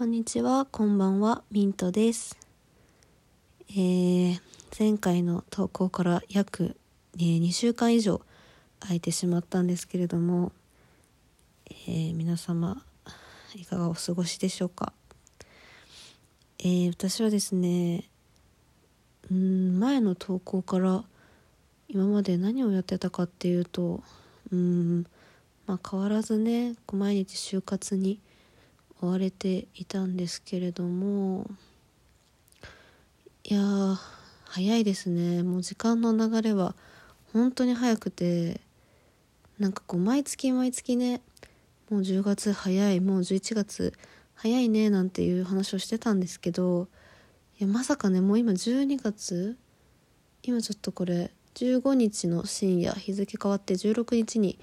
こんにちは、こんばんは、ミントです。えー、前回の投稿から約、えー2週間以上空いてしまったんですけれども、えー皆様、いかがお過ごしでしょうか？えー私はですね、うん、前の投稿から今まで何をやってたかっていうと、うん、まあ変わらずね、毎日就活に追われていたんですけれどもいやー早いですね。もう時間の流れは本当に早くてなんかこう毎月毎月ねもう10月早いもう11月早いねなんていう話をしてたんですけどいやまさかねもう今12月今ちょっとこれ15日の深夜日付変わって16日に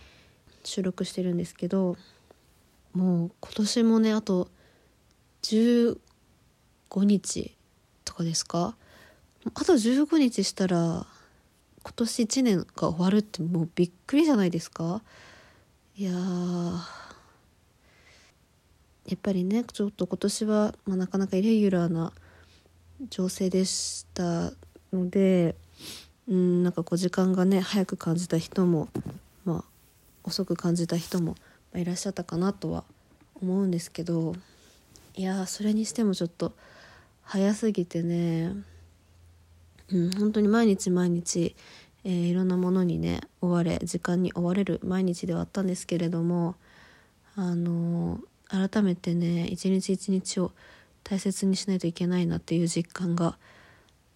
収録してるんですけどもう今年もねあと15日とかですか？あと15日したら今年1年が終わるってもうびっくりじゃないですか？いややっぱりねちょっと今年は、まあ、なかなかイレギュラーな情勢でしたのでうんなんかこう時間がね早く感じた人もまあ遅く感じた人もいらっしゃったかなとは思うんですけどいやーそれにしてもちょっと早すぎてねうん本当に毎日毎日、えーいろんなものにね追われ時間に追われる毎日ではあったんですけれどもあのー改めてね一日一日を大切にしないといけないなっていう実感が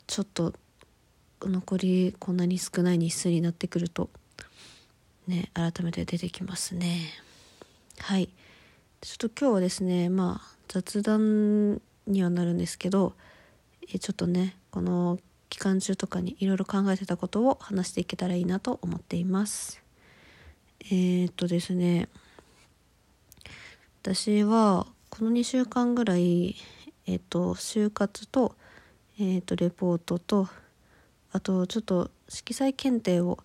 ちょっと残りこんなに少ない日数になってくるとね改めて出てきますね。はい。ちょっと今日はですねまあ雑談にはなるんですけどえちょっとねこの期間中とかにいろいろ考えてたことを話していけたらいいなと思っています。えー、っとですね私はこの2週間ぐらいえっと就活とえっとレポートとあとちょっと色彩検定を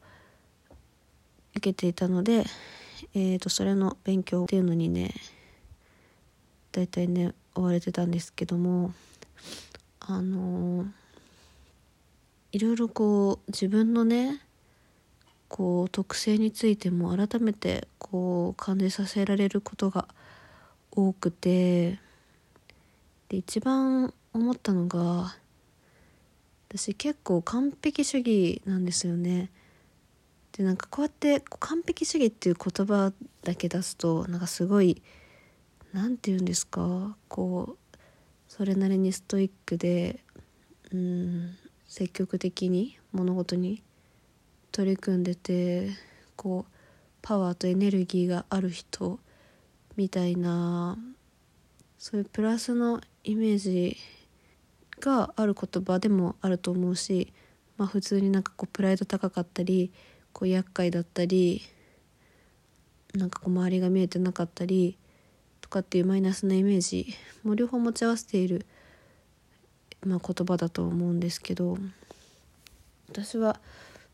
受けていたのでえっとそれの勉強っていうのにね大体ね追われてたんですけどもあのーいろいろこう自分のねこう特性についても改めてこう感じさせられることが多くてで一番思ったのが私結構完璧主義なんですよね。でなんかこうやって完璧主義っていう言葉だけ出すとなんかすごい何て言うんですかこうそれなりにストイックでうん積極的に物事に取り組んでてこうパワーとエネルギーがある人みたいなそういうプラスのイメージがある言葉でもあると思うし、まあ、普通になんかこうプライド高かったりこう厄介だったりなんかこう周りが見えてなかったりとかっていうマイナスなイメージも両方持ち合わせている、まあ、言葉だと思うんですけど私は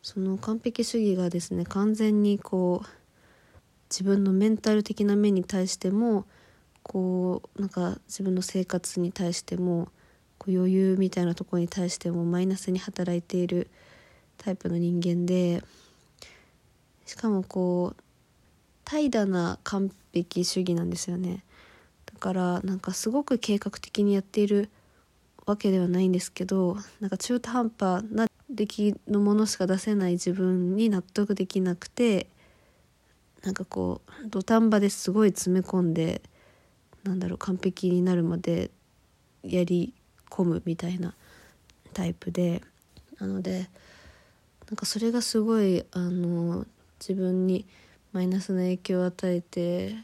その完璧主義がですね完全にこう自分のメンタル的な面に対してもこうなんか自分の生活に対してもこう余裕みたいなとこに対してもマイナスに働いているタイプの人間でしかもこう怠惰な完璧主義なんですよね。だからなんかすごく計画的にやっているわけではないんですけどなんか中途半端な出来のものしか出せない自分に納得できなくてなんかこう土壇場ですごい詰め込んでなんだろう完璧になるまでやり込むみたいなタイプで。なのでなんかそれがすごいあの自分にマイナスな影響を与えて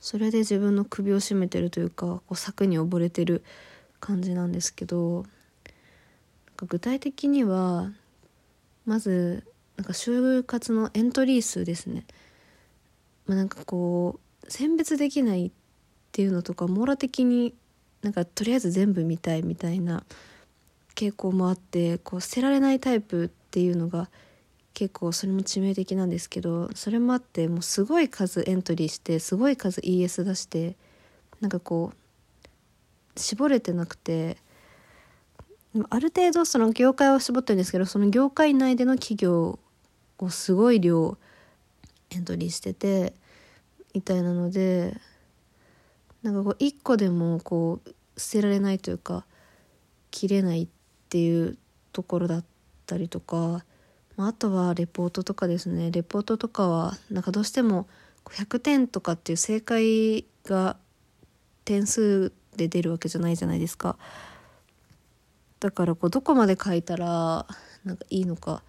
それで自分の首を絞めてるというかこう策に溺れてる感じなんですけど具体的にはまずなんか就活のエントリー数ですね。まあ、なんかこう選別できないっていうのとか網羅的になんかとりあえず全部見たいみたいな傾向もあってこう捨てられないタイプっていうのが結構それも致命的なんですけどそれもあってもうすごい数エントリーしてすごい数 ES 出してなんかこう絞れてなくてある程度その業界を絞ってるんですけどその業界内での企業をすごい量エントリーしててみたいなのでなんかこう一個でもこう捨てられないというか切れないっていうところだったりとか、まあ、あとはレポートとかですねレポートとかはなんかどうしても100点とかっていう正解が点数で出るわけじゃないじゃないですか。だからこうどこまで書いたらなんかいいのか、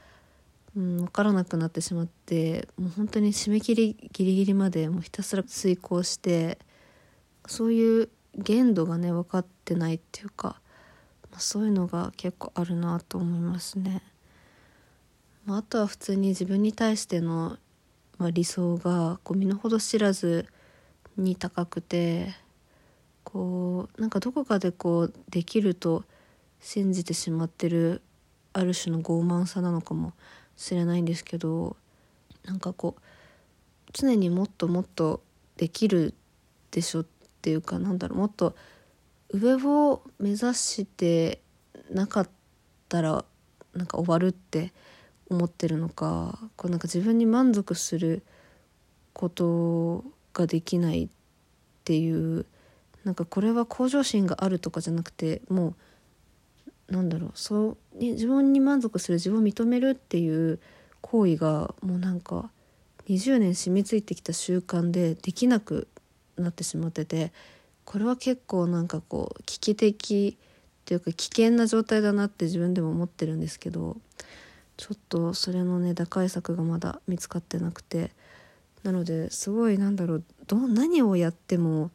うん、分からなくなってしまってもう本当に締め切りギリギリまでもうひたすら遂行してそういう限度がね分かってないっていうか、まあ、そういうのが結構あるなと思いますね。まあ、あとは普通に自分に対しての、まあ、理想がこう身の程知らずに高くてこうなんかどこかでこうできると信じてしまってるある種の傲慢さなのかもしれないんですけどなんかこう常にもっともっとできるでしょっていうかなんだろうもっと上を目指してなかったらなんか終わるって思ってるのかこうなんか自分に満足することができないっていうなんかこれは向上心があるとかじゃなくてもうなんだろうそう、自分に満足する自分を認めるっていう行為がもうなんか20年染みついてきた習慣でできなくなってしまっててこれは結構なんかこう危機的っていうか危険な状態だなって自分でも思ってるんですけどちょっとそれのね打開策がまだ見つかってなくてなのですごいなんだろうど何をやっても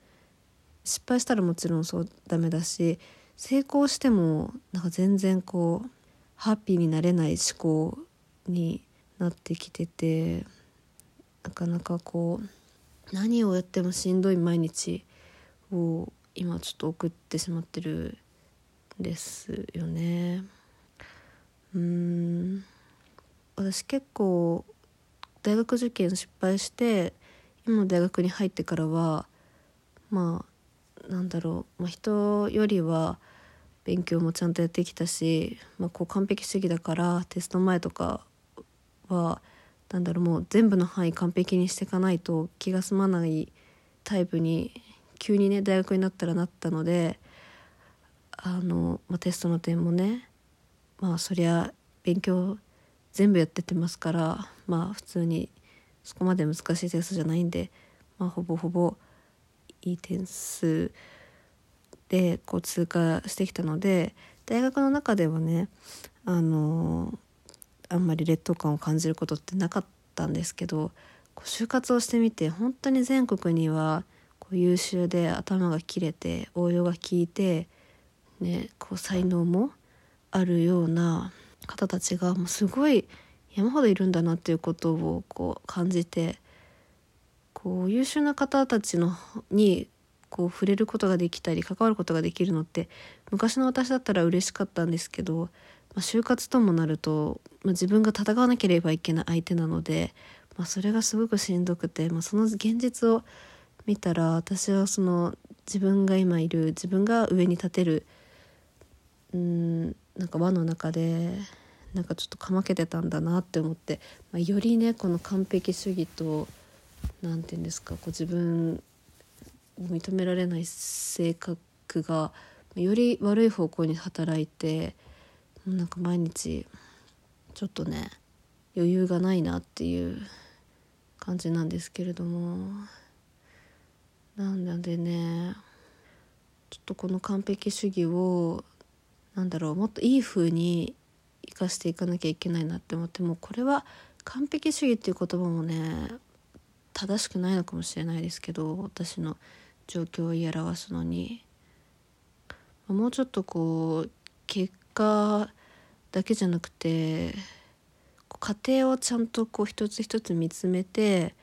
失敗したらもちろんそうダメだし成功してもなんか全然こうハッピーになれない思考になってきててなかなかこう何をやってもしんどい毎日を今ちょっと送ってしまってるんですよね。うん。私結構大学受験失敗して今大学に入ってからはまあなんだろう、まあ、人よりは勉強もちゃんとやってきたし、まあ、こう完璧主義だからテスト前とかはなんだろう。もう全部の範囲完璧にしていかないと気が済まないタイプに急にね大学になったらなったのであの、まあ、テストの点もねまあそりゃ勉強全部やっててますからまあ普通にそこまで難しいテストじゃないんで、まあ、ほぼほぼいい点数でこう通過してきたので大学の中ではねあのあんまり劣等感を感じることってなかったんですけどこう就活をしてみて本当に全国にはこう優秀で頭が切れて応用が効いて、ね、こう才能もあるような方たちがもうすごい山ほどいるんだなっていうことをこう感じてこう優秀な方たちのにこう触れることができたり関わることができるのって昔の私だったら嬉しかったんですけどまあ、就活ともなると、まあ、自分が戦わなければいけない相手なので、まあ、それがすごくしんどくて、まあ、その現実を見たら私はその自分が今いる自分が上に立てるうんなんか輪の中でなんかちょっとかまけてたんだなって思って、まあ、よりねこの完璧主義と何て言うんですかこう自分を認められない性格がより悪い方向に働いて。なんか毎日ちょっとね余裕がないなっていう感じなんですけれどもなんでねちょっとこの完璧主義をなんだろうもっといい風に生かしていかなきゃいけないなって思ってもうこれは完璧主義っていう言葉もね正しくないのかもしれないですけど私の状況を言い表すのに。もうちょっとこう結果だけじゃなくて家庭をちゃんとこう一つ一つ見つめて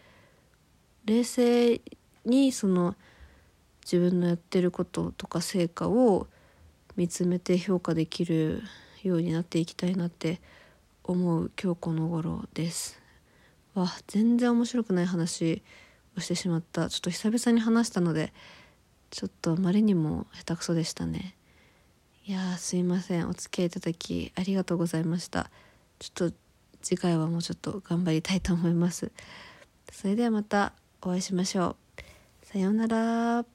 冷静にその自分のやってることとか成果を見つめて評価できるようになっていきたいなって思う今日この頃です。わ全然面白くない話をしてしまった。ちょっと久々に話したのでちょっとあまりにも下手くそでしたね。いやーすいません。お付き合いいただきありがとうございました。ちょっと次回はもうちょっと頑張りたいと思います。それではまたお会いしましょう。さようなら。